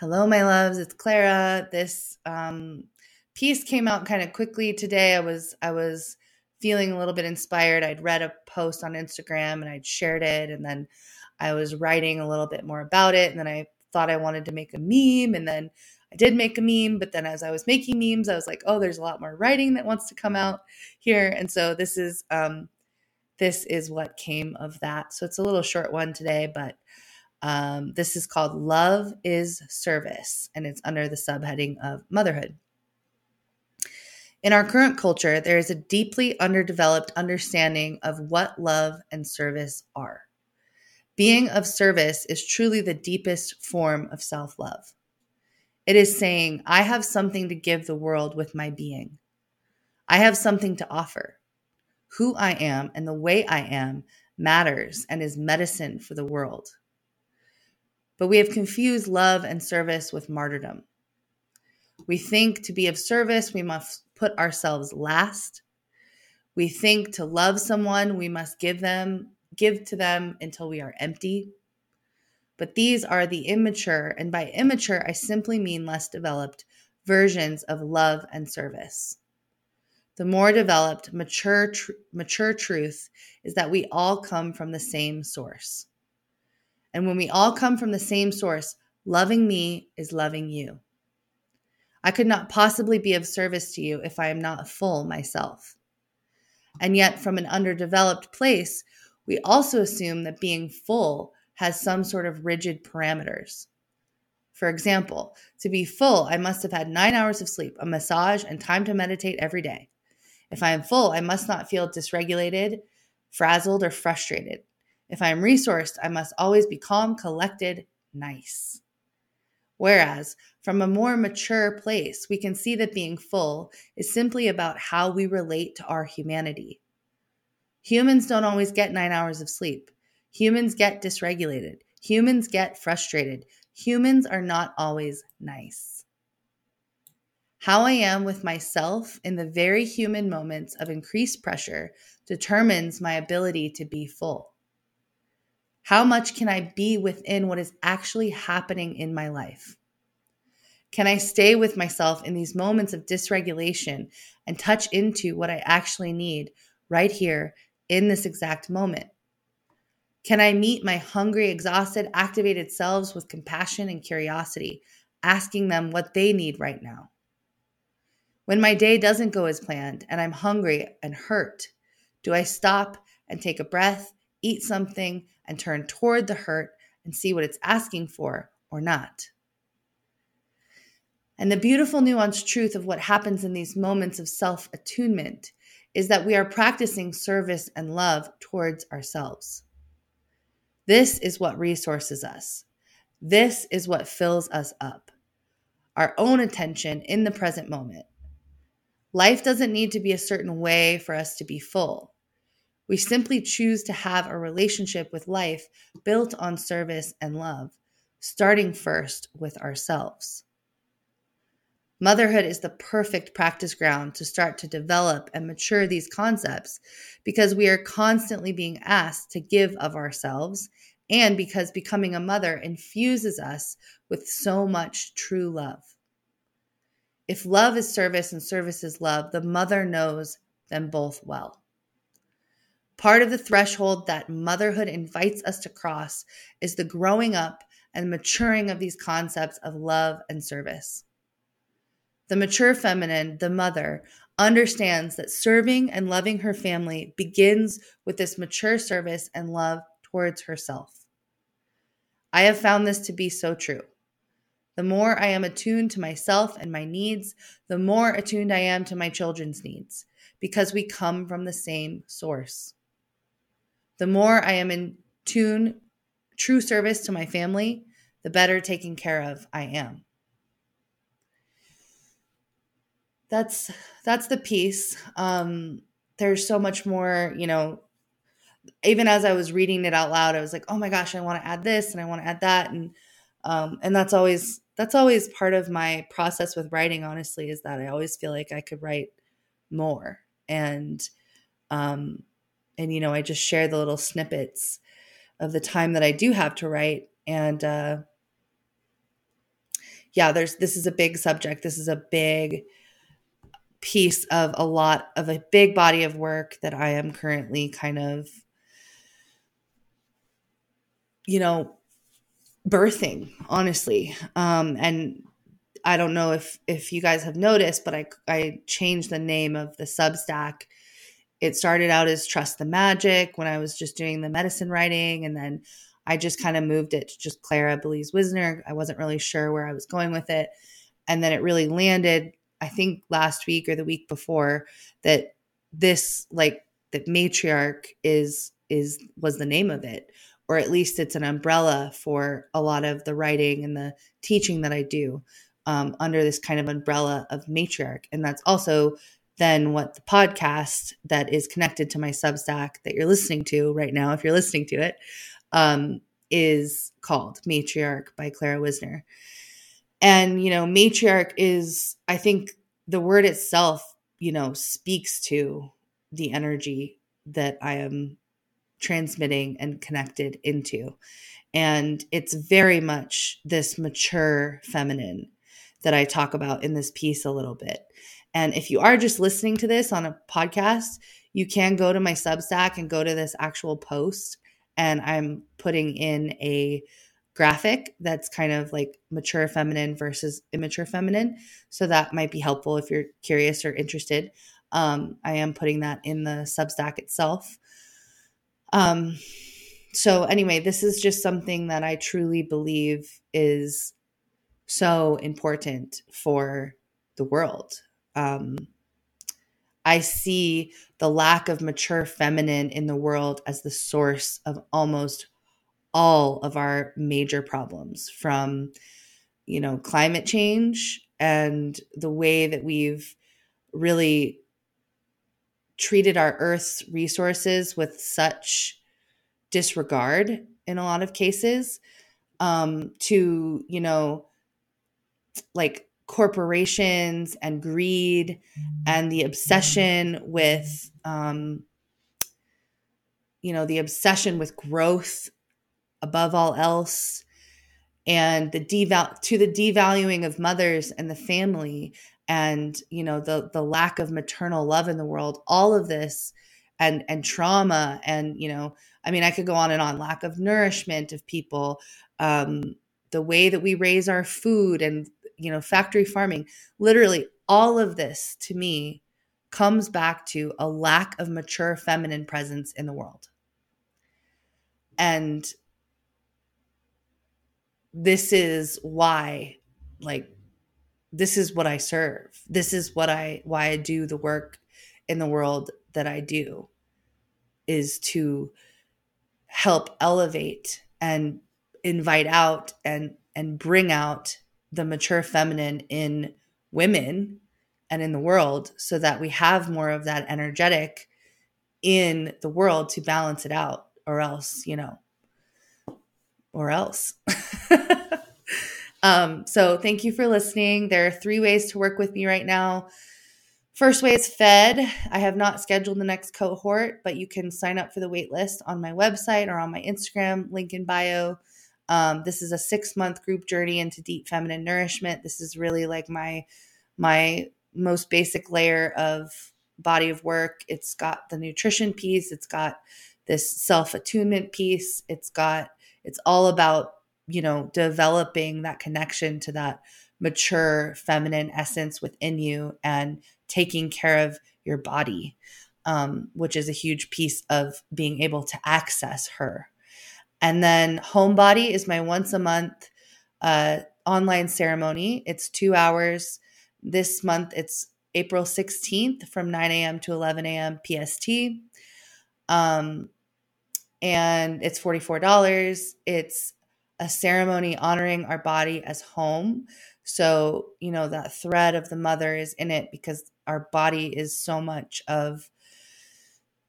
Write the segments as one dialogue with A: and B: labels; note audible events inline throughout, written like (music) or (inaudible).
A: Hello, my loves. It's Clara. This um, piece came out kind of quickly today. I was I was feeling a little bit inspired. I'd read a post on Instagram and I'd shared it, and then I was writing a little bit more about it. And then I thought I wanted to make a meme, and then I did make a meme. But then as I was making memes, I was like, oh, there's a lot more writing that wants to come out here, and so this is um, this is what came of that. So it's a little short one today, but um, this is called Love is Service, and it's under the subheading of motherhood. In our current culture, there is a deeply underdeveloped understanding of what love and service are. Being of service is truly the deepest form of self love. It is saying, I have something to give the world with my being. I have something to offer. Who I am and the way I am matters and is medicine for the world. But we have confused love and service with martyrdom. We think to be of service, we must put ourselves last. We think to love someone, we must give them, give to them until we are empty. But these are the immature, and by immature, I simply mean less developed versions of love and service. The more developed, mature, tr- mature truth is that we all come from the same source. And when we all come from the same source, loving me is loving you. I could not possibly be of service to you if I am not full myself. And yet, from an underdeveloped place, we also assume that being full has some sort of rigid parameters. For example, to be full, I must have had nine hours of sleep, a massage, and time to meditate every day. If I am full, I must not feel dysregulated, frazzled, or frustrated. If I am resourced, I must always be calm, collected, nice. Whereas, from a more mature place, we can see that being full is simply about how we relate to our humanity. Humans don't always get nine hours of sleep. Humans get dysregulated. Humans get frustrated. Humans are not always nice. How I am with myself in the very human moments of increased pressure determines my ability to be full. How much can I be within what is actually happening in my life? Can I stay with myself in these moments of dysregulation and touch into what I actually need right here in this exact moment? Can I meet my hungry, exhausted, activated selves with compassion and curiosity, asking them what they need right now? When my day doesn't go as planned and I'm hungry and hurt, do I stop and take a breath eat something, and turn toward the hurt and see what it's asking for or not. And the beautiful nuanced truth of what happens in these moments of self attunement is that we are practicing service and love towards ourselves. This is what resources us. This is what fills us up. Our own attention in the present moment. Life doesn't need to be a certain way for us to be full. We simply choose to have a relationship with life built on service and love, starting first with ourselves. Motherhood is the perfect practice ground to start to develop and mature these concepts because we are constantly being asked to give of ourselves and because becoming a mother infuses us with so much true love. If love is service and service is love, the mother knows them both well. Part of the threshold that motherhood invites us to cross is the growing up and maturing of these concepts of love and service. The mature feminine, the mother, understands that serving and loving her family begins with this mature service and love towards herself. I have found this to be so true. The more I am attuned to myself and my needs, the more attuned I am to my children's needs because we come from the same source. The more I am in tune, true service to my family, the better taken care of I am. That's that's the piece. Um, there's so much more, you know. Even as I was reading it out loud, I was like, "Oh my gosh, I want to add this and I want to add that," and um, and that's always that's always part of my process with writing. Honestly, is that I always feel like I could write more, and um, and you know i just share the little snippets of the time that i do have to write and uh yeah, there's this is a big subject. This is a big piece of a lot of a big body of work that I am currently kind of you know birthing honestly um and I don't know if if you guys have noticed but I I changed the name of the substack it started out as trust the magic when I was just doing the medicine writing and then I just kind of moved it to just Clara Belize Wisner. I wasn't really sure where I was going with it. And then it really landed, I think last week or the week before, that this like that matriarch is is was the name of it or at least it's an umbrella for a lot of the writing and the teaching that i do um, under this kind of umbrella of matriarch and that's also then what the podcast that is connected to my substack that you're listening to right now if you're listening to it um, is called Matriarch by Clara Wisner. And, you know, matriarch is, I think the word itself, you know, speaks to the energy that I am transmitting and connected into. And it's very much this mature feminine that I talk about in this piece a little bit. And if you are just listening to this on a podcast, you can go to my Substack and go to this actual post and I'm putting in a graphic that's kind of like mature feminine versus immature feminine. So that might be helpful if you're curious or interested. Um, I am putting that in the Substack itself. Um, so, anyway, this is just something that I truly believe is so important for the world. Um, I see the lack of mature feminine in the world as the source of almost all of our major problems from you know climate change and the way that we've really treated our earth's resources with such disregard in a lot of cases um to you know like corporations and greed and the obsession with um, you know the obsession with growth above all else and the deval to the devaluing of mothers and the family and you know the the lack of maternal love in the world all of this and and trauma and you know i mean i could go on and on lack of nourishment of people um the way that we raise our food and you know, factory farming, literally all of this to me comes back to a lack of mature feminine presence in the world. And this is why like this is what I serve. This is what I why I do the work in the world that I do is to help elevate and invite out and and bring out the mature feminine in women and in the world so that we have more of that energetic in the world to balance it out or else you know or else. (laughs) Um so thank you for listening. There are three ways to work with me right now. First way is fed. I have not scheduled the next cohort but you can sign up for the wait list on my website or on my instagram link in bio um, this is a six month group journey into deep feminine nourishment. This is really like my my most basic layer of body of work. It's got the nutrition piece. It's got this self attunement piece. It's got it's all about you know developing that connection to that mature feminine essence within you and taking care of your body um, which is a huge piece of being able to access her and then Homebody is my once a month uh, online ceremony. It's two hours. This month it's April 16th from 9 a.m. to 11 a.m. PST. Um, and it's $44. It's a ceremony honoring our body as home. So, you know, that thread of the mother is in it because our body is so much of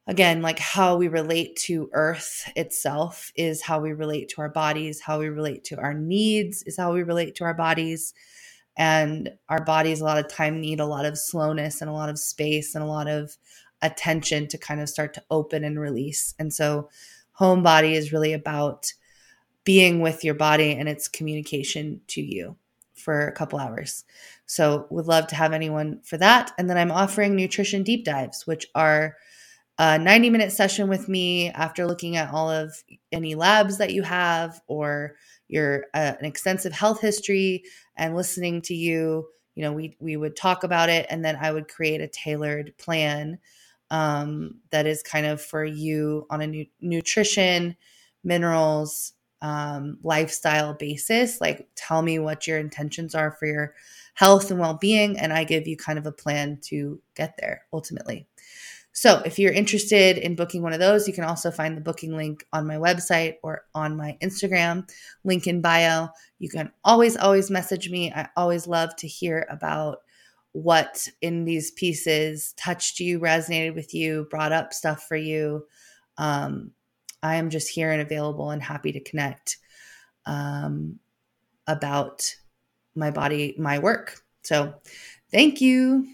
A: again like how we relate to earth itself is how we relate to our bodies how we relate to our needs is how we relate to our bodies and our bodies a lot of time need a lot of slowness and a lot of space and a lot of attention to kind of start to open and release and so home body is really about being with your body and its communication to you for a couple hours. So, would love to have anyone for that. And then I'm offering nutrition deep dives, which are a 90 minute session with me after looking at all of any labs that you have or your uh, an extensive health history and listening to you you know we we would talk about it and then i would create a tailored plan um, that is kind of for you on a nu- nutrition minerals um, lifestyle basis. Like tell me what your intentions are for your health and well-being and i give you kind of a plan to get there ultimately so if you're interested in booking one of those, you can also find the booking link on my website or on my Instagram, link in bio. You can always, always message me. I always love to hear about what in these pieces touched you, resonated with you, brought up stuff for you. Um, I am just here and available and happy to connect um, about my body, my work. So thank you.